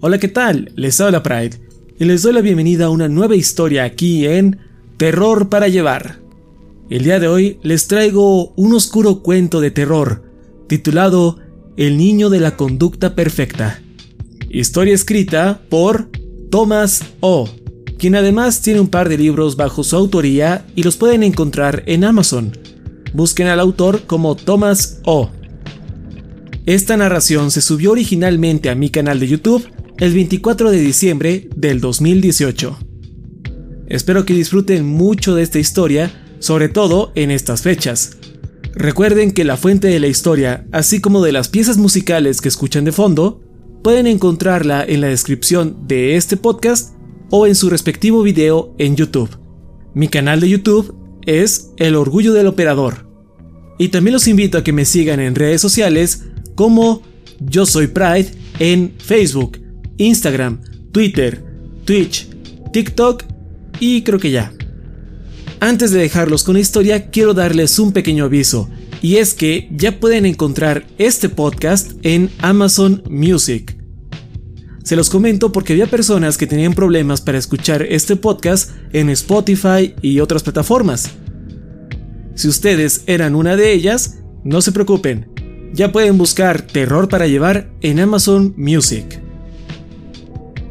Hola, ¿qué tal? Les habla Pride y les doy la bienvenida a una nueva historia aquí en Terror para llevar. El día de hoy les traigo un oscuro cuento de terror titulado El niño de la conducta perfecta. Historia escrita por Thomas O, quien además tiene un par de libros bajo su autoría y los pueden encontrar en Amazon. Busquen al autor como Thomas O. Esta narración se subió originalmente a mi canal de YouTube el 24 de diciembre del 2018. Espero que disfruten mucho de esta historia, sobre todo en estas fechas. Recuerden que la fuente de la historia, así como de las piezas musicales que escuchan de fondo, pueden encontrarla en la descripción de este podcast o en su respectivo video en YouTube. Mi canal de YouTube es El Orgullo del Operador. Y también los invito a que me sigan en redes sociales como Yo Soy Pride en Facebook, Instagram, Twitter, Twitch, TikTok y creo que ya. Antes de dejarlos con la historia, quiero darles un pequeño aviso, y es que ya pueden encontrar este podcast en Amazon Music. Se los comento porque había personas que tenían problemas para escuchar este podcast en Spotify y otras plataformas. Si ustedes eran una de ellas, no se preocupen, ya pueden buscar Terror para llevar en Amazon Music.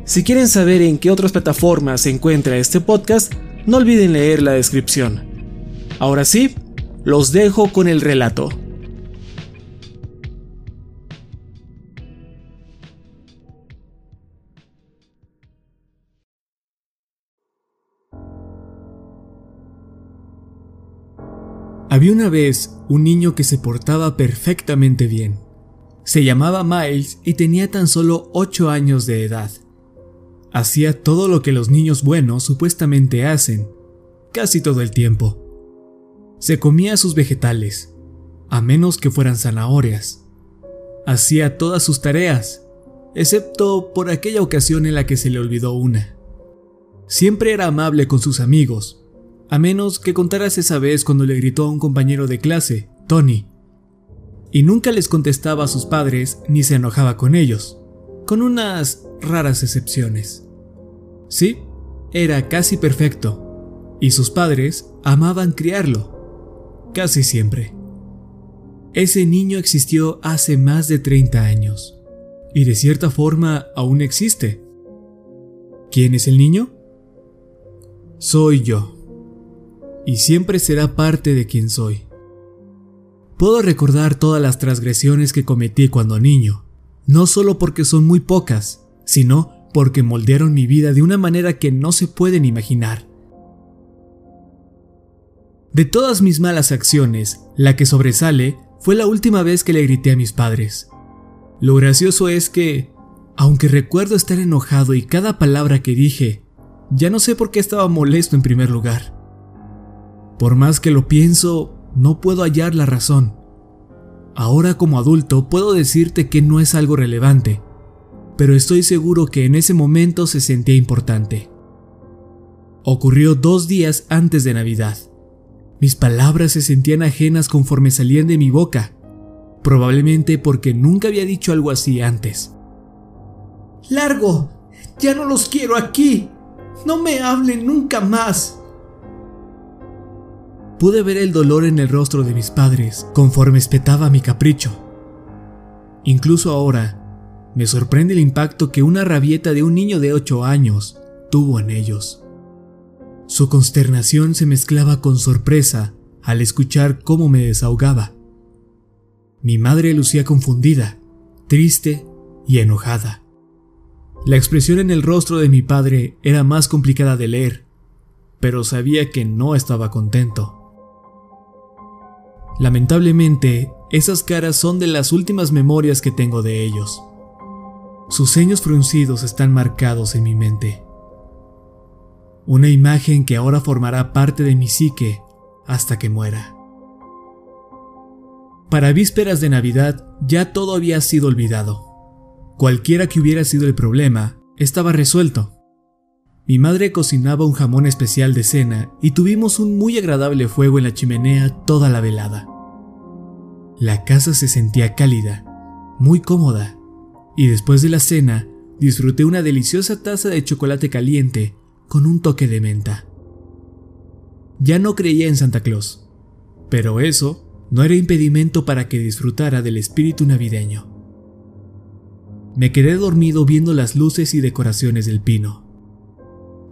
Si quieren saber en qué otras plataformas se encuentra este podcast, no olviden leer la descripción. Ahora sí, los dejo con el relato. Había una vez un niño que se portaba perfectamente bien. Se llamaba Miles y tenía tan solo 8 años de edad. Hacía todo lo que los niños buenos supuestamente hacen, casi todo el tiempo. Se comía sus vegetales, a menos que fueran zanahorias. Hacía todas sus tareas, excepto por aquella ocasión en la que se le olvidó una. Siempre era amable con sus amigos, a menos que contaras esa vez cuando le gritó a un compañero de clase, Tony. Y nunca les contestaba a sus padres ni se enojaba con ellos, con unas raras excepciones. Sí, era casi perfecto, y sus padres amaban criarlo, casi siempre. Ese niño existió hace más de 30 años, y de cierta forma aún existe. ¿Quién es el niño? Soy yo, y siempre será parte de quien soy. Puedo recordar todas las transgresiones que cometí cuando niño, no solo porque son muy pocas, sino porque moldearon mi vida de una manera que no se pueden imaginar. De todas mis malas acciones, la que sobresale fue la última vez que le grité a mis padres. Lo gracioso es que, aunque recuerdo estar enojado y cada palabra que dije, ya no sé por qué estaba molesto en primer lugar. Por más que lo pienso, no puedo hallar la razón. Ahora como adulto puedo decirte que no es algo relevante, pero estoy seguro que en ese momento se sentía importante. Ocurrió dos días antes de Navidad. Mis palabras se sentían ajenas conforme salían de mi boca, probablemente porque nunca había dicho algo así antes. Largo, ya no los quiero aquí. No me hablen nunca más. Pude ver el dolor en el rostro de mis padres conforme espetaba mi capricho. Incluso ahora, me sorprende el impacto que una rabieta de un niño de 8 años tuvo en ellos. Su consternación se mezclaba con sorpresa al escuchar cómo me desahogaba. Mi madre lucía confundida, triste y enojada. La expresión en el rostro de mi padre era más complicada de leer, pero sabía que no estaba contento. Lamentablemente, esas caras son de las últimas memorias que tengo de ellos. Sus ceños fruncidos están marcados en mi mente. Una imagen que ahora formará parte de mi psique hasta que muera. Para vísperas de Navidad ya todo había sido olvidado. Cualquiera que hubiera sido el problema, estaba resuelto. Mi madre cocinaba un jamón especial de cena y tuvimos un muy agradable fuego en la chimenea toda la velada. La casa se sentía cálida, muy cómoda y después de la cena disfruté una deliciosa taza de chocolate caliente con un toque de menta. Ya no creía en Santa Claus, pero eso no era impedimento para que disfrutara del espíritu navideño. Me quedé dormido viendo las luces y decoraciones del pino.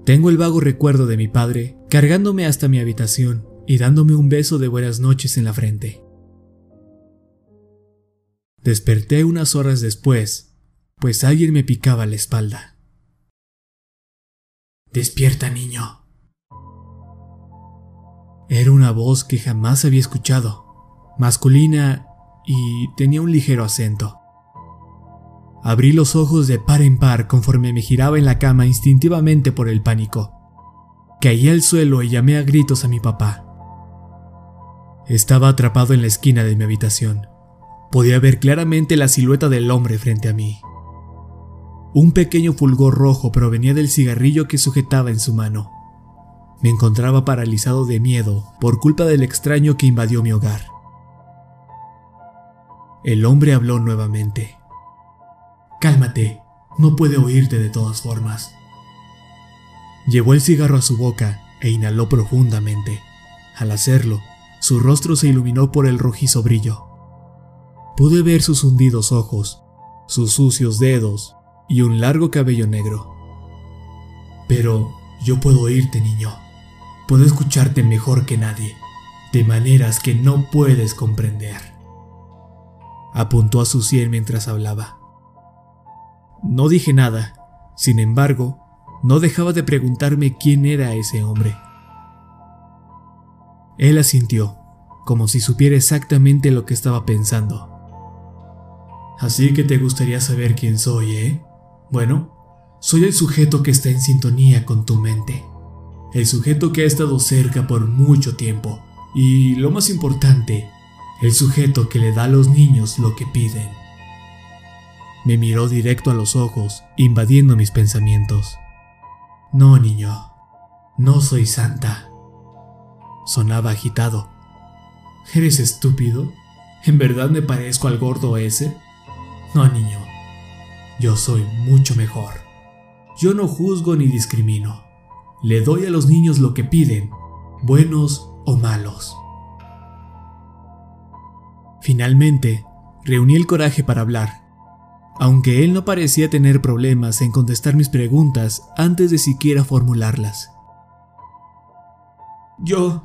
Tengo el vago recuerdo de mi padre cargándome hasta mi habitación y dándome un beso de buenas noches en la frente. Desperté unas horas después, pues alguien me picaba la espalda. Despierta, niño. Era una voz que jamás había escuchado, masculina y tenía un ligero acento. Abrí los ojos de par en par conforme me giraba en la cama instintivamente por el pánico. Caí al suelo y llamé a gritos a mi papá. Estaba atrapado en la esquina de mi habitación. Podía ver claramente la silueta del hombre frente a mí. Un pequeño fulgor rojo provenía del cigarrillo que sujetaba en su mano. Me encontraba paralizado de miedo por culpa del extraño que invadió mi hogar. El hombre habló nuevamente. Cálmate, no puede oírte de todas formas. Llevó el cigarro a su boca e inhaló profundamente. Al hacerlo, su rostro se iluminó por el rojizo brillo. Pude ver sus hundidos ojos, sus sucios dedos y un largo cabello negro. Pero yo puedo oírte, niño. Puedo escucharte mejor que nadie, de maneras que no puedes comprender. Apuntó a su sien mientras hablaba. No dije nada, sin embargo, no dejaba de preguntarme quién era ese hombre. Él asintió, como si supiera exactamente lo que estaba pensando. Así que te gustaría saber quién soy, ¿eh? Bueno, soy el sujeto que está en sintonía con tu mente. El sujeto que ha estado cerca por mucho tiempo. Y lo más importante, el sujeto que le da a los niños lo que piden. Me miró directo a los ojos, invadiendo mis pensamientos. No, niño, no soy santa. Sonaba agitado. ¿Eres estúpido? ¿En verdad me parezco al gordo ese? No, niño, yo soy mucho mejor. Yo no juzgo ni discrimino. Le doy a los niños lo que piden, buenos o malos. Finalmente, reuní el coraje para hablar aunque él no parecía tener problemas en contestar mis preguntas antes de siquiera formularlas. Yo...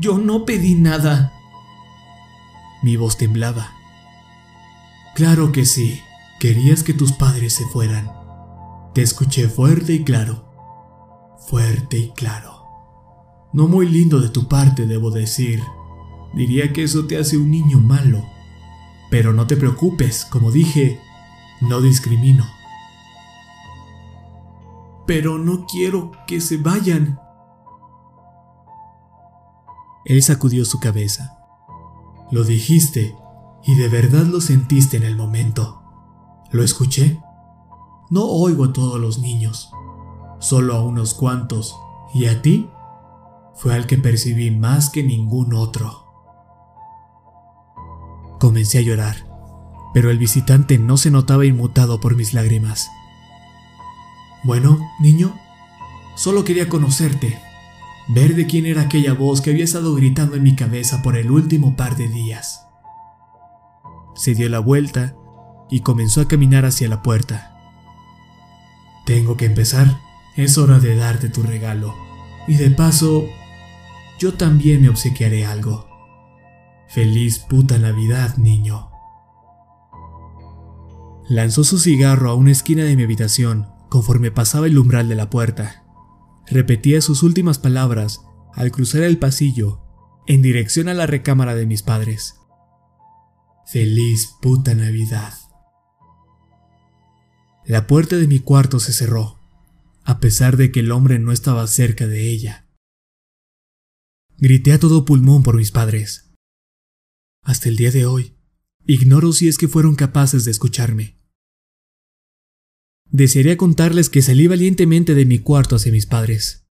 yo no pedí nada. Mi voz temblaba. Claro que sí, querías que tus padres se fueran. Te escuché fuerte y claro. Fuerte y claro. No muy lindo de tu parte, debo decir. Diría que eso te hace un niño malo. Pero no te preocupes, como dije, no discrimino. Pero no quiero que se vayan. Él sacudió su cabeza. Lo dijiste y de verdad lo sentiste en el momento. ¿Lo escuché? No oigo a todos los niños, solo a unos cuantos. ¿Y a ti? Fue al que percibí más que ningún otro. Comencé a llorar pero el visitante no se notaba inmutado por mis lágrimas. Bueno, niño, solo quería conocerte, ver de quién era aquella voz que había estado gritando en mi cabeza por el último par de días. Se dio la vuelta y comenzó a caminar hacia la puerta. Tengo que empezar, es hora de darte tu regalo. Y de paso, yo también me obsequiaré algo. Feliz puta Navidad, niño. Lanzó su cigarro a una esquina de mi habitación conforme pasaba el umbral de la puerta. Repetía sus últimas palabras al cruzar el pasillo en dirección a la recámara de mis padres. Feliz puta Navidad. La puerta de mi cuarto se cerró, a pesar de que el hombre no estaba cerca de ella. Grité a todo pulmón por mis padres. Hasta el día de hoy, ignoro si es que fueron capaces de escucharme. Desearía contarles que salí valientemente de mi cuarto hacia mis padres.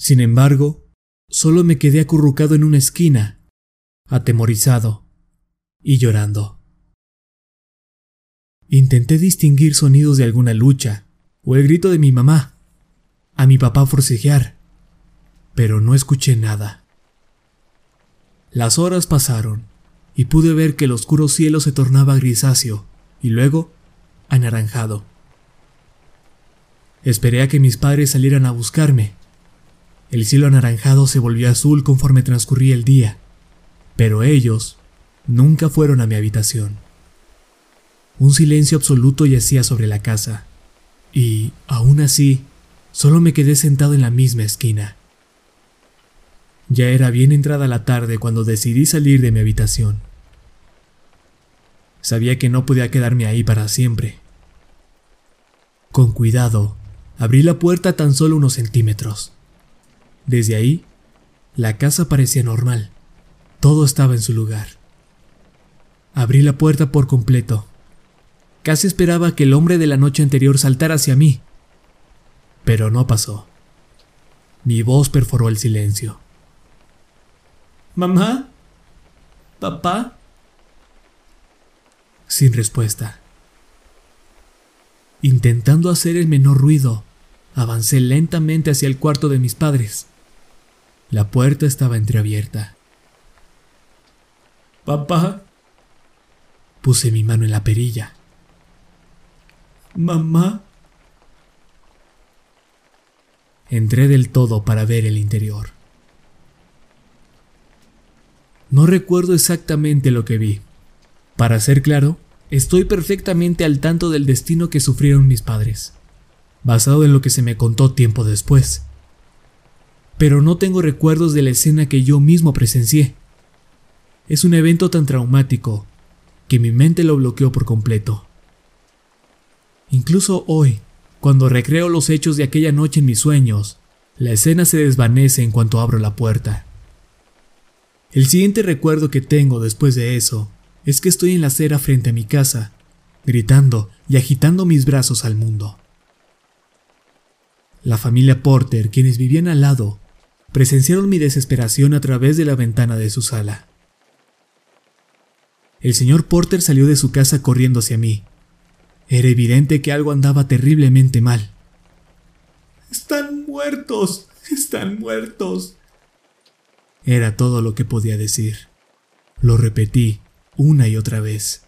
Sin embargo, solo me quedé acurrucado en una esquina, atemorizado y llorando. Intenté distinguir sonidos de alguna lucha o el grito de mi mamá, a mi papá forcejear, pero no escuché nada. Las horas pasaron y pude ver que el oscuro cielo se tornaba grisáceo y luego anaranjado. Esperé a que mis padres salieran a buscarme. El cielo anaranjado se volvió azul conforme transcurría el día, pero ellos nunca fueron a mi habitación. Un silencio absoluto yacía sobre la casa, y, aún así, solo me quedé sentado en la misma esquina. Ya era bien entrada la tarde cuando decidí salir de mi habitación. Sabía que no podía quedarme ahí para siempre. Con cuidado, abrí la puerta tan solo unos centímetros. Desde ahí, la casa parecía normal. Todo estaba en su lugar. Abrí la puerta por completo. Casi esperaba que el hombre de la noche anterior saltara hacia mí. Pero no pasó. Mi voz perforó el silencio. ¿Mamá? ¿Papá? Sin respuesta. Intentando hacer el menor ruido, avancé lentamente hacia el cuarto de mis padres. La puerta estaba entreabierta. Papá. Puse mi mano en la perilla. Mamá. Entré del todo para ver el interior. No recuerdo exactamente lo que vi. Para ser claro, estoy perfectamente al tanto del destino que sufrieron mis padres, basado en lo que se me contó tiempo después pero no tengo recuerdos de la escena que yo mismo presencié. Es un evento tan traumático que mi mente lo bloqueó por completo. Incluso hoy, cuando recreo los hechos de aquella noche en mis sueños, la escena se desvanece en cuanto abro la puerta. El siguiente recuerdo que tengo después de eso es que estoy en la acera frente a mi casa, gritando y agitando mis brazos al mundo. La familia Porter, quienes vivían al lado, presenciaron mi desesperación a través de la ventana de su sala. El señor Porter salió de su casa corriendo hacia mí. Era evidente que algo andaba terriblemente mal. Están muertos, están muertos. Era todo lo que podía decir. Lo repetí una y otra vez.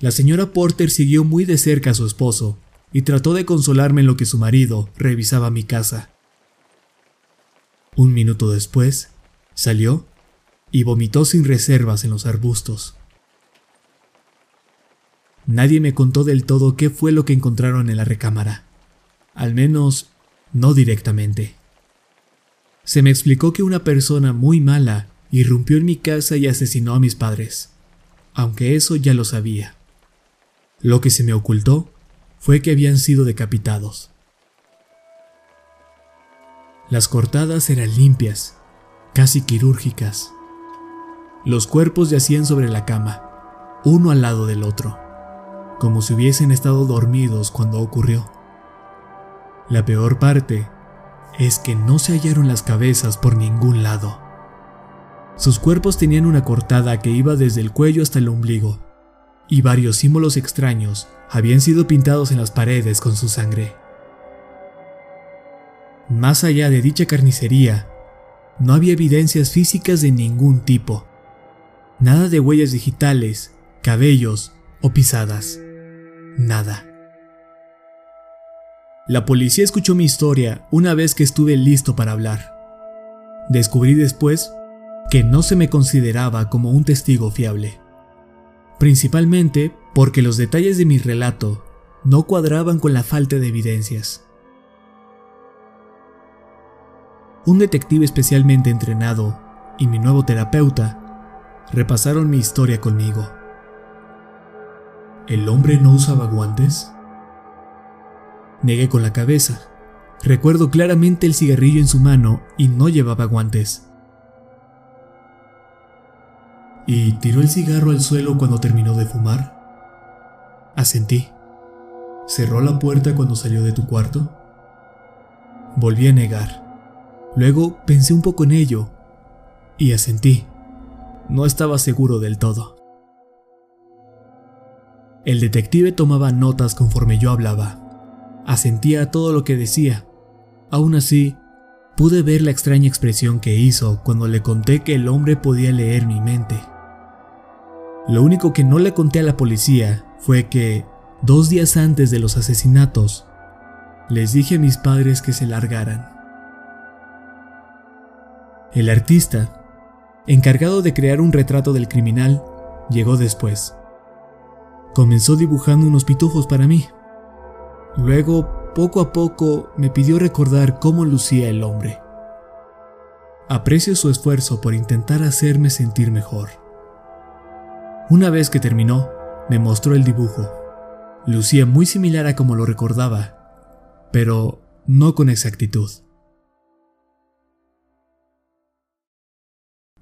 La señora Porter siguió muy de cerca a su esposo y trató de consolarme en lo que su marido revisaba mi casa. Un minuto después, salió y vomitó sin reservas en los arbustos. Nadie me contó del todo qué fue lo que encontraron en la recámara, al menos no directamente. Se me explicó que una persona muy mala irrumpió en mi casa y asesinó a mis padres, aunque eso ya lo sabía. Lo que se me ocultó fue que habían sido decapitados. Las cortadas eran limpias, casi quirúrgicas. Los cuerpos yacían sobre la cama, uno al lado del otro, como si hubiesen estado dormidos cuando ocurrió. La peor parte es que no se hallaron las cabezas por ningún lado. Sus cuerpos tenían una cortada que iba desde el cuello hasta el ombligo, y varios símbolos extraños habían sido pintados en las paredes con su sangre. Más allá de dicha carnicería, no había evidencias físicas de ningún tipo. Nada de huellas digitales, cabellos o pisadas. Nada. La policía escuchó mi historia una vez que estuve listo para hablar. Descubrí después que no se me consideraba como un testigo fiable. Principalmente porque los detalles de mi relato no cuadraban con la falta de evidencias. un detective especialmente entrenado y mi nuevo terapeuta repasaron mi historia conmigo. ¿El hombre no usaba guantes? Negué con la cabeza. Recuerdo claramente el cigarrillo en su mano y no llevaba guantes. ¿Y tiró el cigarro al suelo cuando terminó de fumar? Asentí. ¿Cerró la puerta cuando salió de tu cuarto? Volví a negar. Luego pensé un poco en ello y asentí. No estaba seguro del todo. El detective tomaba notas conforme yo hablaba. Asentía a todo lo que decía. Aún así, pude ver la extraña expresión que hizo cuando le conté que el hombre podía leer mi mente. Lo único que no le conté a la policía fue que, dos días antes de los asesinatos, les dije a mis padres que se largaran. El artista, encargado de crear un retrato del criminal, llegó después. Comenzó dibujando unos pitufos para mí. Luego, poco a poco, me pidió recordar cómo lucía el hombre. Aprecio su esfuerzo por intentar hacerme sentir mejor. Una vez que terminó, me mostró el dibujo. Lucía muy similar a como lo recordaba, pero no con exactitud.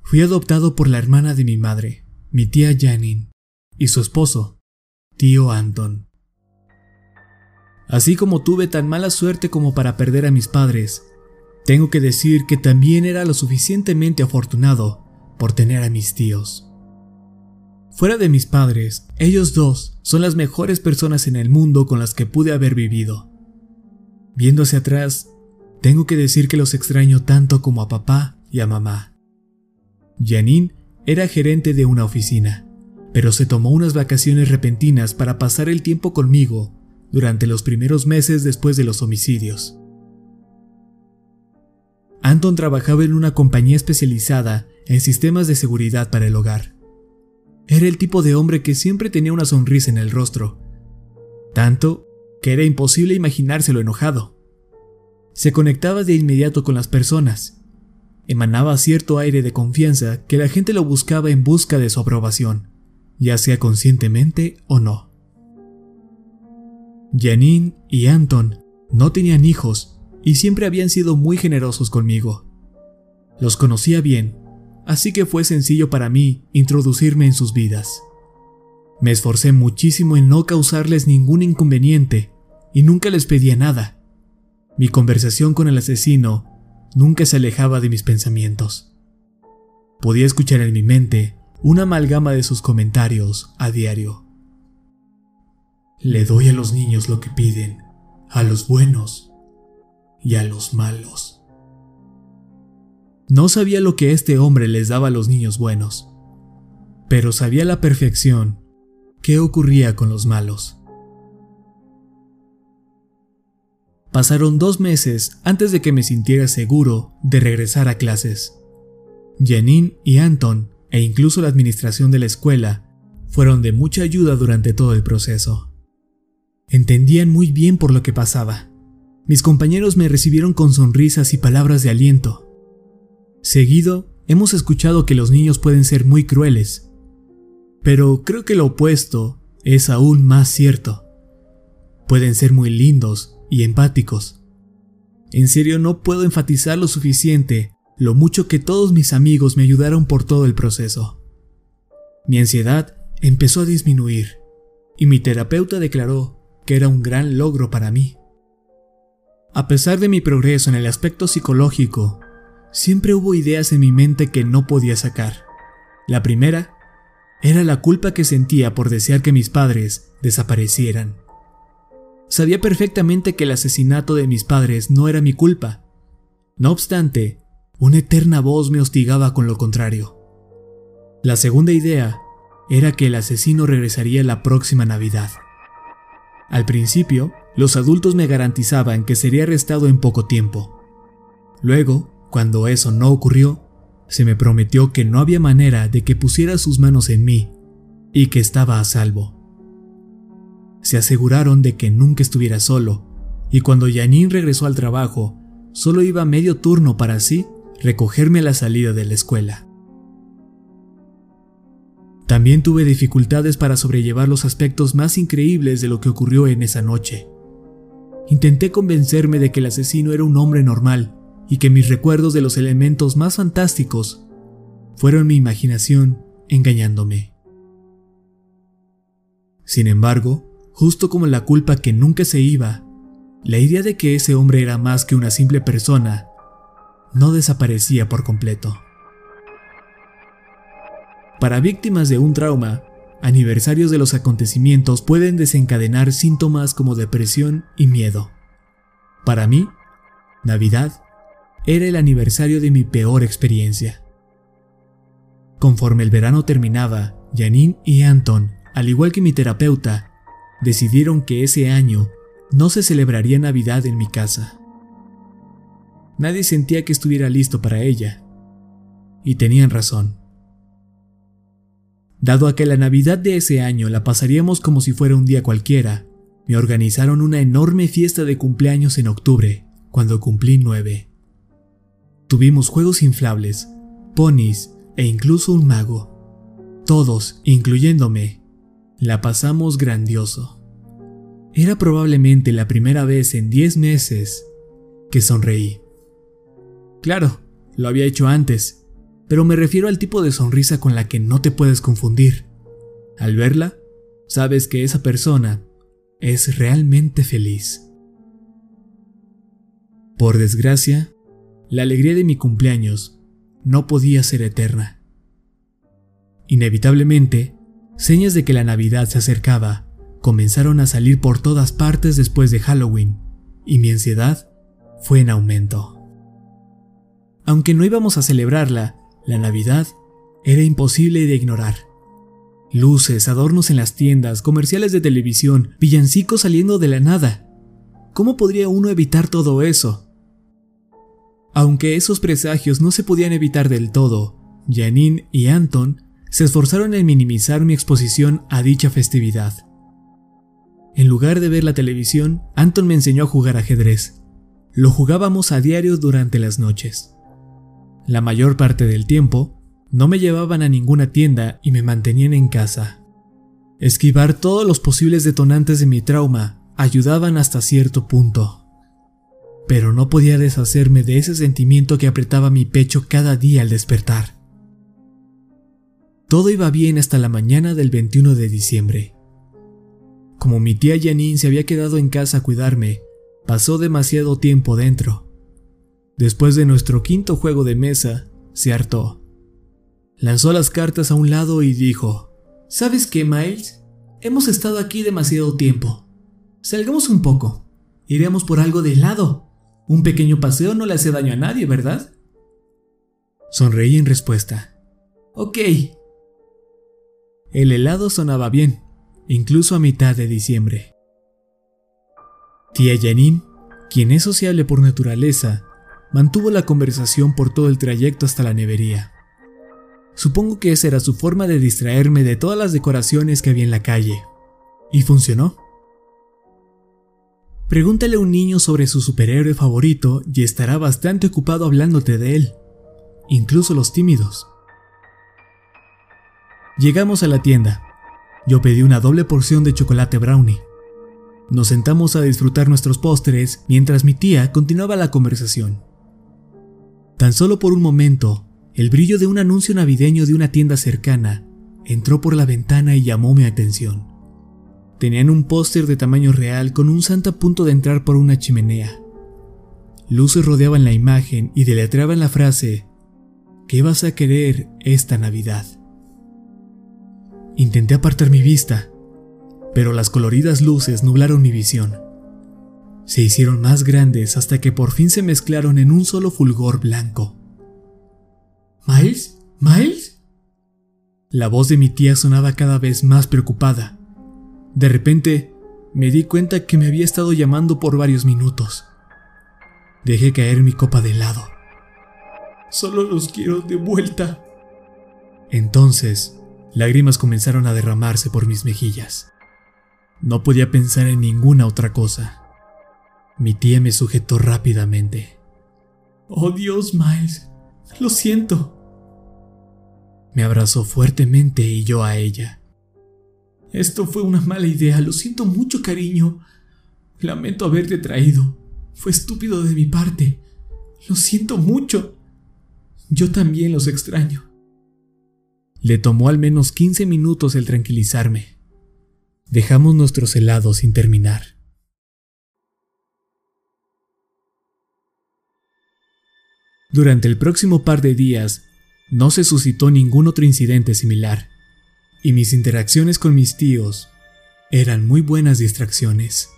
Fui adoptado por la hermana de mi madre, mi tía Janine, y su esposo, tío Anton. Así como tuve tan mala suerte como para perder a mis padres, tengo que decir que también era lo suficientemente afortunado por tener a mis tíos. Fuera de mis padres, ellos dos son las mejores personas en el mundo con las que pude haber vivido. Viendo hacia atrás, tengo que decir que los extraño tanto como a papá y a mamá. Janine era gerente de una oficina, pero se tomó unas vacaciones repentinas para pasar el tiempo conmigo durante los primeros meses después de los homicidios. Anton trabajaba en una compañía especializada en sistemas de seguridad para el hogar. Era el tipo de hombre que siempre tenía una sonrisa en el rostro, tanto que era imposible imaginárselo enojado. Se conectaba de inmediato con las personas, emanaba cierto aire de confianza que la gente lo buscaba en busca de su aprobación, ya sea conscientemente o no. Janine y Anton no tenían hijos y siempre habían sido muy generosos conmigo. Los conocía bien así que fue sencillo para mí introducirme en sus vidas. Me esforcé muchísimo en no causarles ningún inconveniente y nunca les pedía nada. Mi conversación con el asesino nunca se alejaba de mis pensamientos. Podía escuchar en mi mente una amalgama de sus comentarios a diario. Le doy a los niños lo que piden, a los buenos y a los malos. No sabía lo que este hombre les daba a los niños buenos, pero sabía a la perfección qué ocurría con los malos. Pasaron dos meses antes de que me sintiera seguro de regresar a clases. Janine y Anton, e incluso la administración de la escuela, fueron de mucha ayuda durante todo el proceso. Entendían muy bien por lo que pasaba. Mis compañeros me recibieron con sonrisas y palabras de aliento, Seguido, hemos escuchado que los niños pueden ser muy crueles, pero creo que lo opuesto es aún más cierto. Pueden ser muy lindos y empáticos. En serio no puedo enfatizar lo suficiente lo mucho que todos mis amigos me ayudaron por todo el proceso. Mi ansiedad empezó a disminuir y mi terapeuta declaró que era un gran logro para mí. A pesar de mi progreso en el aspecto psicológico siempre hubo ideas en mi mente que no podía sacar. La primera era la culpa que sentía por desear que mis padres desaparecieran. Sabía perfectamente que el asesinato de mis padres no era mi culpa. No obstante, una eterna voz me hostigaba con lo contrario. La segunda idea era que el asesino regresaría la próxima Navidad. Al principio, los adultos me garantizaban que sería arrestado en poco tiempo. Luego, cuando eso no ocurrió, se me prometió que no había manera de que pusiera sus manos en mí y que estaba a salvo. Se aseguraron de que nunca estuviera solo, y cuando Janine regresó al trabajo, solo iba medio turno para así recogerme a la salida de la escuela. También tuve dificultades para sobrellevar los aspectos más increíbles de lo que ocurrió en esa noche. Intenté convencerme de que el asesino era un hombre normal y que mis recuerdos de los elementos más fantásticos fueron mi imaginación engañándome. Sin embargo, justo como la culpa que nunca se iba, la idea de que ese hombre era más que una simple persona no desaparecía por completo. Para víctimas de un trauma, aniversarios de los acontecimientos pueden desencadenar síntomas como depresión y miedo. Para mí, Navidad era el aniversario de mi peor experiencia. Conforme el verano terminaba, Janine y Anton, al igual que mi terapeuta, decidieron que ese año no se celebraría Navidad en mi casa. Nadie sentía que estuviera listo para ella. Y tenían razón. Dado a que la Navidad de ese año la pasaríamos como si fuera un día cualquiera, me organizaron una enorme fiesta de cumpleaños en octubre, cuando cumplí nueve. Tuvimos juegos inflables, ponis e incluso un mago. Todos, incluyéndome, la pasamos grandioso. Era probablemente la primera vez en diez meses que sonreí. Claro, lo había hecho antes, pero me refiero al tipo de sonrisa con la que no te puedes confundir. Al verla, sabes que esa persona es realmente feliz. Por desgracia, la alegría de mi cumpleaños no podía ser eterna. Inevitablemente, señas de que la Navidad se acercaba comenzaron a salir por todas partes después de Halloween, y mi ansiedad fue en aumento. Aunque no íbamos a celebrarla, la Navidad era imposible de ignorar. Luces, adornos en las tiendas, comerciales de televisión, villancicos saliendo de la nada. ¿Cómo podría uno evitar todo eso? Aunque esos presagios no se podían evitar del todo, Janine y Anton se esforzaron en minimizar mi exposición a dicha festividad. En lugar de ver la televisión, Anton me enseñó a jugar ajedrez. Lo jugábamos a diario durante las noches. La mayor parte del tiempo, no me llevaban a ninguna tienda y me mantenían en casa. Esquivar todos los posibles detonantes de mi trauma ayudaban hasta cierto punto pero no podía deshacerme de ese sentimiento que apretaba mi pecho cada día al despertar. Todo iba bien hasta la mañana del 21 de diciembre. Como mi tía Janine se había quedado en casa a cuidarme, pasó demasiado tiempo dentro. Después de nuestro quinto juego de mesa, se hartó. Lanzó las cartas a un lado y dijo, ¿Sabes qué, Miles? Hemos estado aquí demasiado tiempo. Salgamos un poco. Iremos por algo de helado. Un pequeño paseo no le hace daño a nadie, ¿verdad? Sonreí en respuesta. Ok. El helado sonaba bien, incluso a mitad de diciembre. Tía Janine, quien es sociable por naturaleza, mantuvo la conversación por todo el trayecto hasta la nevería. Supongo que esa era su forma de distraerme de todas las decoraciones que había en la calle. Y funcionó. Pregúntale a un niño sobre su superhéroe favorito y estará bastante ocupado hablándote de él, incluso los tímidos. Llegamos a la tienda. Yo pedí una doble porción de chocolate brownie. Nos sentamos a disfrutar nuestros postres mientras mi tía continuaba la conversación. Tan solo por un momento, el brillo de un anuncio navideño de una tienda cercana entró por la ventana y llamó mi atención. Tenían un póster de tamaño real con un santa a punto de entrar por una chimenea. Luces rodeaban la imagen y deletreaban la frase, ¿qué vas a querer esta Navidad? Intenté apartar mi vista, pero las coloridas luces nublaron mi visión. Se hicieron más grandes hasta que por fin se mezclaron en un solo fulgor blanco. ¿Miles? ¿Miles? La voz de mi tía sonaba cada vez más preocupada. De repente, me di cuenta que me había estado llamando por varios minutos. Dejé caer mi copa de helado. Solo los quiero de vuelta. Entonces, lágrimas comenzaron a derramarse por mis mejillas. No podía pensar en ninguna otra cosa. Mi tía me sujetó rápidamente. Oh Dios, Miles, lo siento. Me abrazó fuertemente y yo a ella. Esto fue una mala idea, lo siento mucho, cariño. Lamento haberte traído. Fue estúpido de mi parte. Lo siento mucho. Yo también los extraño. Le tomó al menos 15 minutos el tranquilizarme. Dejamos nuestros helados sin terminar. Durante el próximo par de días, no se suscitó ningún otro incidente similar y mis interacciones con mis tíos eran muy buenas distracciones.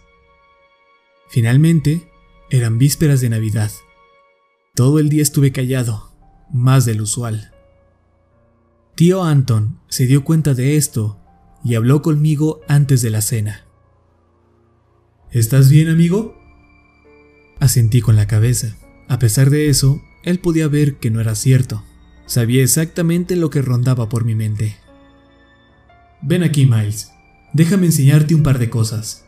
Finalmente, eran vísperas de Navidad. Todo el día estuve callado, más del usual. Tío Anton se dio cuenta de esto y habló conmigo antes de la cena. ¿Estás bien, amigo? Asentí con la cabeza. A pesar de eso, él podía ver que no era cierto. Sabía exactamente lo que rondaba por mi mente. Ven aquí, Miles. Déjame enseñarte un par de cosas.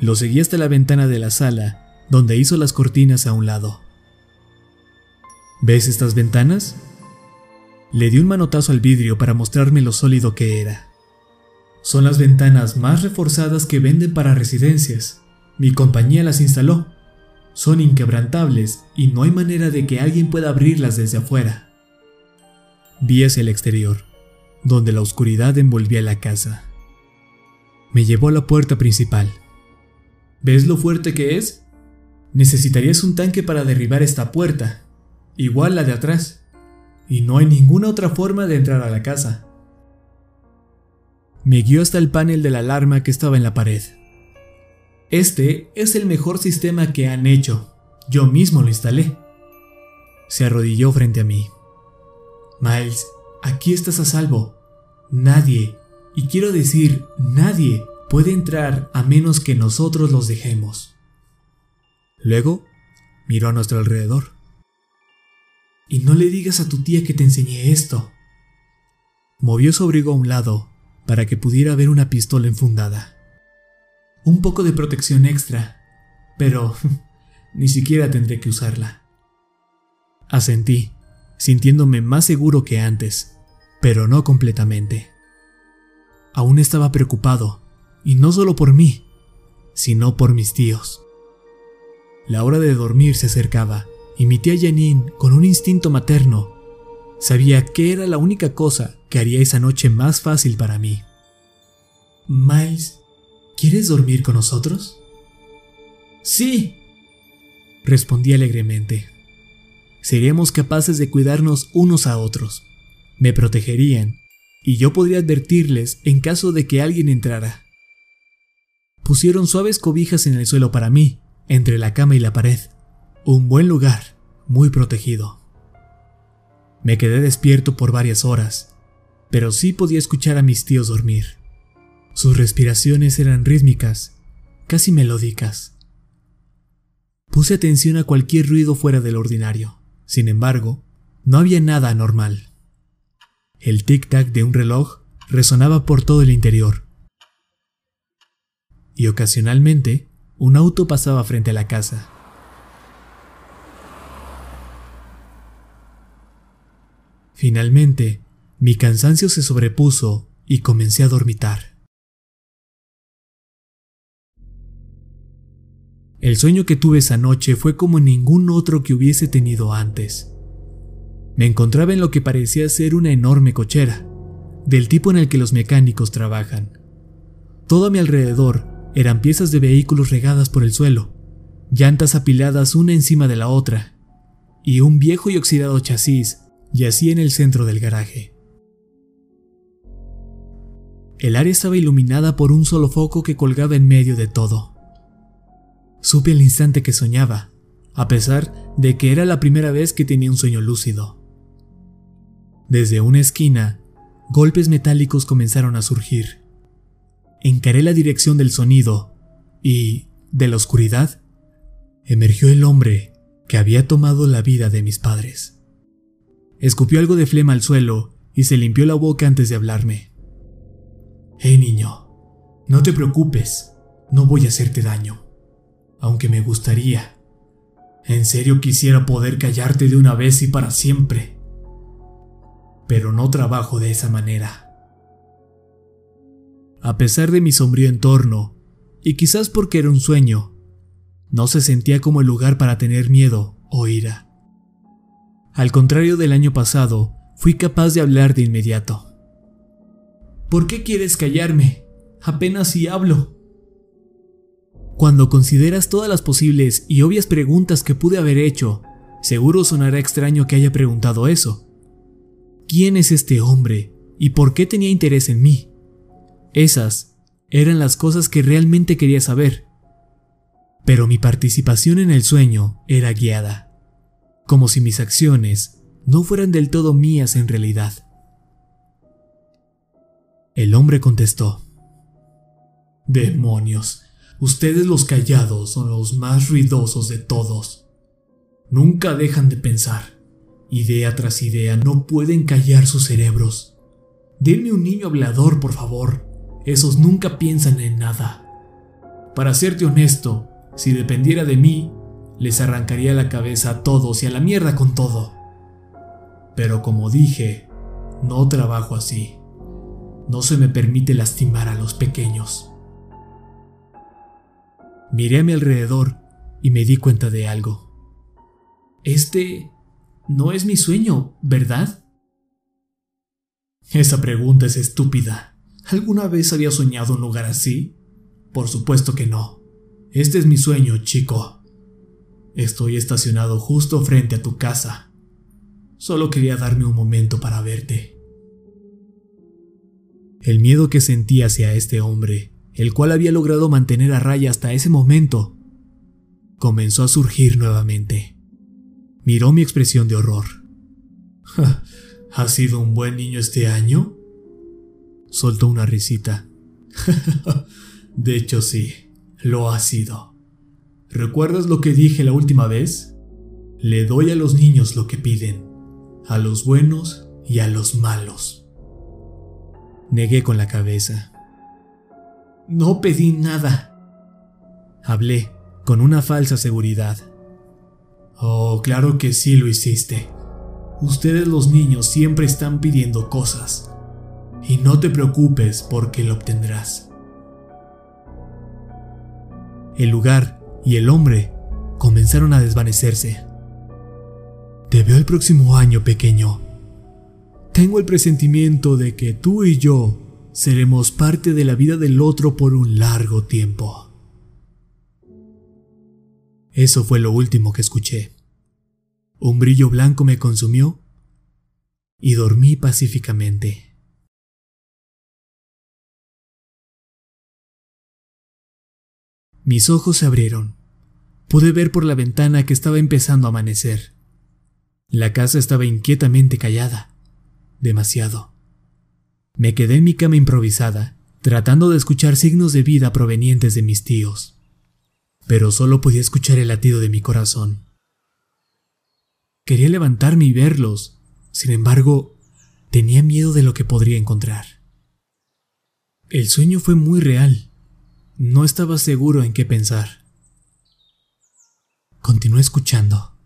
Lo seguí hasta la ventana de la sala, donde hizo las cortinas a un lado. ¿Ves estas ventanas? Le di un manotazo al vidrio para mostrarme lo sólido que era. Son las ventanas más reforzadas que venden para residencias. Mi compañía las instaló. Son inquebrantables y no hay manera de que alguien pueda abrirlas desde afuera. Vi hacia el exterior, donde la oscuridad envolvía la casa. Me llevó a la puerta principal. ¿Ves lo fuerte que es? Necesitarías un tanque para derribar esta puerta, igual la de atrás y no hay ninguna otra forma de entrar a la casa. Me guió hasta el panel de la alarma que estaba en la pared. Este es el mejor sistema que han hecho. Yo mismo lo instalé. Se arrodilló frente a mí. Miles, aquí estás a salvo. Nadie, y quiero decir nadie, puede entrar a menos que nosotros los dejemos. Luego miró a nuestro alrededor. Y no le digas a tu tía que te enseñé esto. Movió su abrigo a un lado para que pudiera ver una pistola enfundada. Un poco de protección extra, pero ni siquiera tendré que usarla. Asentí, sintiéndome más seguro que antes, pero no completamente. Aún estaba preocupado, y no solo por mí, sino por mis tíos. La hora de dormir se acercaba y mi tía Janine, con un instinto materno, sabía que era la única cosa que haría esa noche más fácil para mí. Miles, ¿quieres dormir con nosotros? Sí, respondí alegremente. Seríamos capaces de cuidarnos unos a otros. Me protegerían y yo podría advertirles en caso de que alguien entrara. Pusieron suaves cobijas en el suelo para mí, entre la cama y la pared. Un buen lugar, muy protegido. Me quedé despierto por varias horas, pero sí podía escuchar a mis tíos dormir. Sus respiraciones eran rítmicas, casi melódicas. Puse atención a cualquier ruido fuera del ordinario. Sin embargo, no había nada anormal. El tic-tac de un reloj resonaba por todo el interior. Y ocasionalmente, un auto pasaba frente a la casa. Finalmente, mi cansancio se sobrepuso y comencé a dormitar. El sueño que tuve esa noche fue como ningún otro que hubiese tenido antes. Me encontraba en lo que parecía ser una enorme cochera, del tipo en el que los mecánicos trabajan. Todo a mi alrededor eran piezas de vehículos regadas por el suelo, llantas apiladas una encima de la otra, y un viejo y oxidado chasis yacía en el centro del garaje. El área estaba iluminada por un solo foco que colgaba en medio de todo. Supe al instante que soñaba, a pesar de que era la primera vez que tenía un sueño lúcido. Desde una esquina, golpes metálicos comenzaron a surgir. Encaré la dirección del sonido y, de la oscuridad, emergió el hombre que había tomado la vida de mis padres. Escupió algo de flema al suelo y se limpió la boca antes de hablarme. Hey niño, no te preocupes, no voy a hacerte daño, aunque me gustaría. En serio quisiera poder callarte de una vez y para siempre. Pero no trabajo de esa manera. A pesar de mi sombrío entorno, y quizás porque era un sueño, no se sentía como el lugar para tener miedo o ira. Al contrario del año pasado, fui capaz de hablar de inmediato. ¿Por qué quieres callarme? Apenas si hablo. Cuando consideras todas las posibles y obvias preguntas que pude haber hecho, seguro sonará extraño que haya preguntado eso. ¿Quién es este hombre y por qué tenía interés en mí. Esas eran las cosas que realmente quería saber. Pero mi participación en el sueño era guiada, como si mis acciones no fueran del todo mías en realidad. El hombre contestó, Demonios, ustedes los callados son los más ruidosos de todos. Nunca dejan de pensar. Idea tras idea no pueden callar sus cerebros. Denme un niño hablador, por favor. Esos nunca piensan en nada. Para serte honesto, si dependiera de mí, les arrancaría la cabeza a todos y a la mierda con todo. Pero como dije, no trabajo así. No se me permite lastimar a los pequeños. Miré a mi alrededor y me di cuenta de algo. Este no es mi sueño, ¿verdad? Esa pregunta es estúpida. ¿Alguna vez había soñado un lugar así? Por supuesto que no. Este es mi sueño, chico. Estoy estacionado justo frente a tu casa. Solo quería darme un momento para verte. El miedo que sentí hacia este hombre, el cual había logrado mantener a raya hasta ese momento, comenzó a surgir nuevamente. Miró mi expresión de horror. ¿Has sido un buen niño este año? Soltó una risita. de hecho sí, lo ha sido. ¿Recuerdas lo que dije la última vez? Le doy a los niños lo que piden, a los buenos y a los malos. Negué con la cabeza. No pedí nada. Hablé con una falsa seguridad. Oh, claro que sí lo hiciste. Ustedes los niños siempre están pidiendo cosas. Y no te preocupes porque lo obtendrás. El lugar y el hombre comenzaron a desvanecerse. Te veo el próximo año, pequeño. Tengo el presentimiento de que tú y yo seremos parte de la vida del otro por un largo tiempo. Eso fue lo último que escuché. Un brillo blanco me consumió y dormí pacíficamente. Mis ojos se abrieron. Pude ver por la ventana que estaba empezando a amanecer. La casa estaba inquietamente callada. Demasiado. Me quedé en mi cama improvisada, tratando de escuchar signos de vida provenientes de mis tíos pero solo podía escuchar el latido de mi corazón. Quería levantarme y verlos, sin embargo, tenía miedo de lo que podría encontrar. El sueño fue muy real. No estaba seguro en qué pensar. Continué escuchando.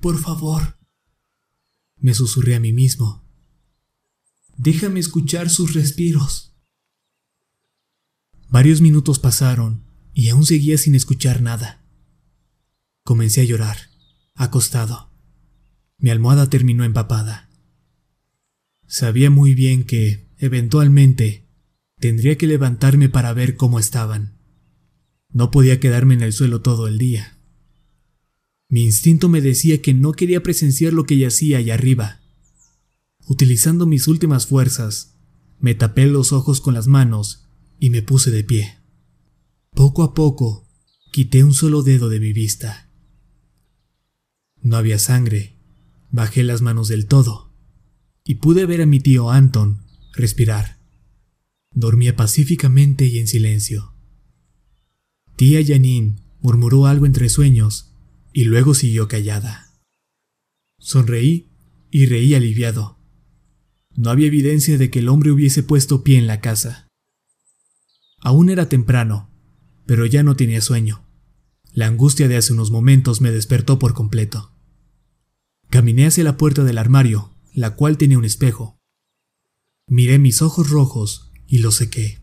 Por favor, me susurré a mí mismo. Déjame escuchar sus respiros. Varios minutos pasaron y aún seguía sin escuchar nada. Comencé a llorar, acostado. Mi almohada terminó empapada. Sabía muy bien que, eventualmente, tendría que levantarme para ver cómo estaban. No podía quedarme en el suelo todo el día. Mi instinto me decía que no quería presenciar lo que yacía allá arriba. Utilizando mis últimas fuerzas, me tapé los ojos con las manos y me puse de pie. Poco a poco, quité un solo dedo de mi vista. No había sangre. Bajé las manos del todo y pude ver a mi tío Anton respirar. Dormía pacíficamente y en silencio. Tía Janine murmuró algo entre sueños y luego siguió callada. Sonreí y reí aliviado. No había evidencia de que el hombre hubiese puesto pie en la casa. Aún era temprano pero ya no tenía sueño. La angustia de hace unos momentos me despertó por completo. Caminé hacia la puerta del armario, la cual tenía un espejo. Miré mis ojos rojos y los sequé.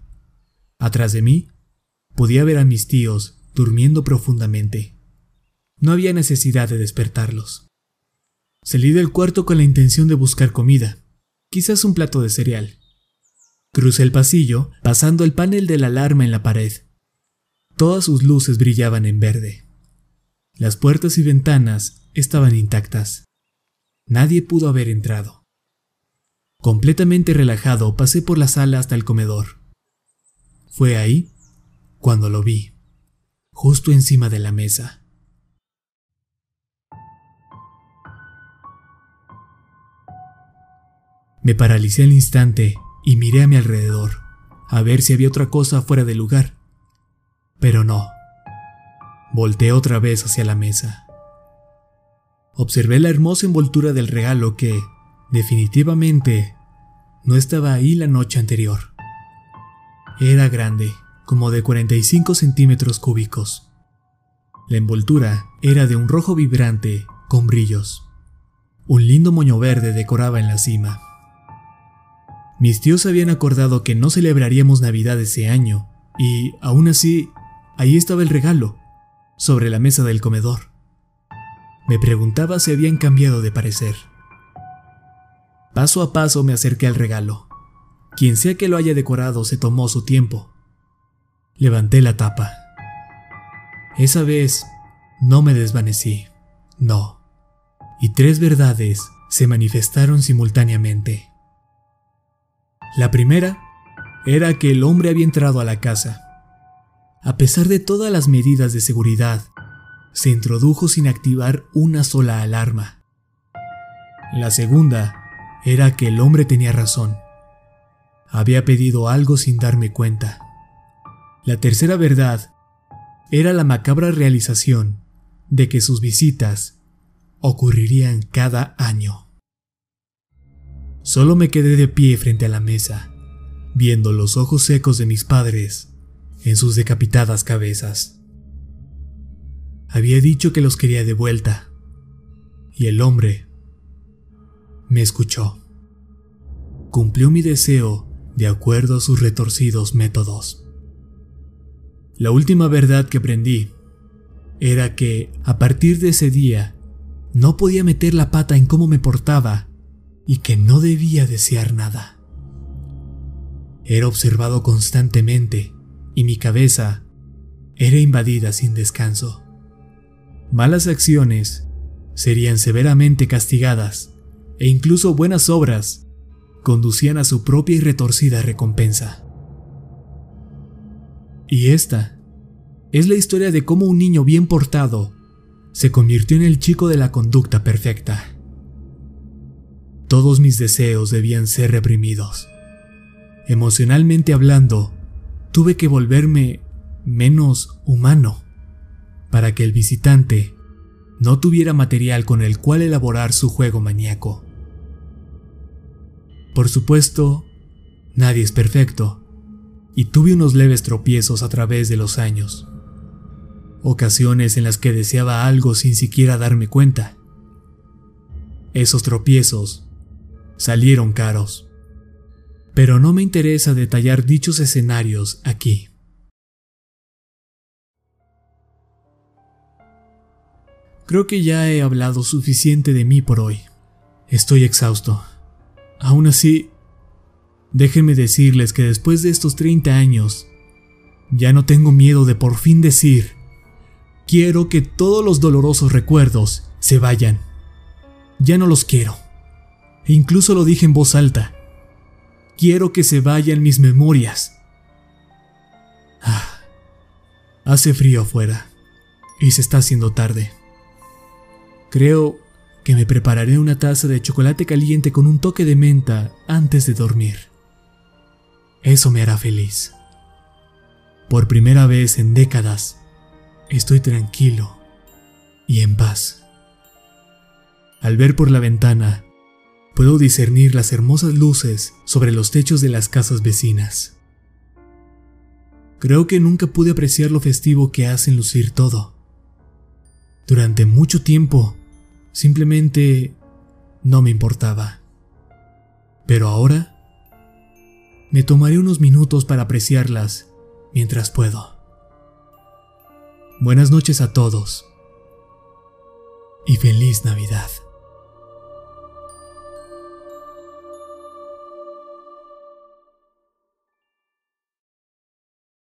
Atrás de mí, podía ver a mis tíos durmiendo profundamente. No había necesidad de despertarlos. Salí del cuarto con la intención de buscar comida, quizás un plato de cereal. Crucé el pasillo, pasando el panel de la alarma en la pared. Todas sus luces brillaban en verde. Las puertas y ventanas estaban intactas. Nadie pudo haber entrado. Completamente relajado pasé por la sala hasta el comedor. Fue ahí cuando lo vi, justo encima de la mesa. Me paralicé al instante y miré a mi alrededor, a ver si había otra cosa fuera del lugar. Pero no. Volté otra vez hacia la mesa. Observé la hermosa envoltura del regalo que, definitivamente, no estaba ahí la noche anterior. Era grande, como de 45 centímetros cúbicos. La envoltura era de un rojo vibrante con brillos. Un lindo moño verde decoraba en la cima. Mis tíos habían acordado que no celebraríamos Navidad ese año, y aún así, ahí estaba el regalo, sobre la mesa del comedor. Me preguntaba si habían cambiado de parecer. Paso a paso me acerqué al regalo. Quien sea que lo haya decorado se tomó su tiempo. Levanté la tapa. Esa vez no me desvanecí, no. Y tres verdades se manifestaron simultáneamente. La primera era que el hombre había entrado a la casa. A pesar de todas las medidas de seguridad, se introdujo sin activar una sola alarma. La segunda era que el hombre tenía razón. Había pedido algo sin darme cuenta. La tercera verdad era la macabra realización de que sus visitas ocurrirían cada año. Solo me quedé de pie frente a la mesa, viendo los ojos secos de mis padres en sus decapitadas cabezas. Había dicho que los quería de vuelta, y el hombre me escuchó. Cumplió mi deseo de acuerdo a sus retorcidos métodos. La última verdad que aprendí era que, a partir de ese día, no podía meter la pata en cómo me portaba y que no debía desear nada. Era observado constantemente y mi cabeza era invadida sin descanso. Malas acciones serían severamente castigadas e incluso buenas obras conducían a su propia y retorcida recompensa. Y esta es la historia de cómo un niño bien portado se convirtió en el chico de la conducta perfecta. Todos mis deseos debían ser reprimidos. Emocionalmente hablando, tuve que volverme menos humano para que el visitante no tuviera material con el cual elaborar su juego maníaco. Por supuesto, nadie es perfecto, y tuve unos leves tropiezos a través de los años. Ocasiones en las que deseaba algo sin siquiera darme cuenta. Esos tropiezos salieron caros. Pero no me interesa detallar dichos escenarios aquí. Creo que ya he hablado suficiente de mí por hoy. Estoy exhausto. Aún así, déjenme decirles que después de estos 30 años, ya no tengo miedo de por fin decir, quiero que todos los dolorosos recuerdos se vayan. Ya no los quiero incluso lo dije en voz alta. Quiero que se vayan mis memorias. Ah, hace frío afuera y se está haciendo tarde. Creo que me prepararé una taza de chocolate caliente con un toque de menta antes de dormir. Eso me hará feliz. Por primera vez en décadas, estoy tranquilo y en paz. Al ver por la ventana puedo discernir las hermosas luces sobre los techos de las casas vecinas. Creo que nunca pude apreciar lo festivo que hacen lucir todo. Durante mucho tiempo, simplemente no me importaba. Pero ahora, me tomaré unos minutos para apreciarlas mientras puedo. Buenas noches a todos y feliz Navidad.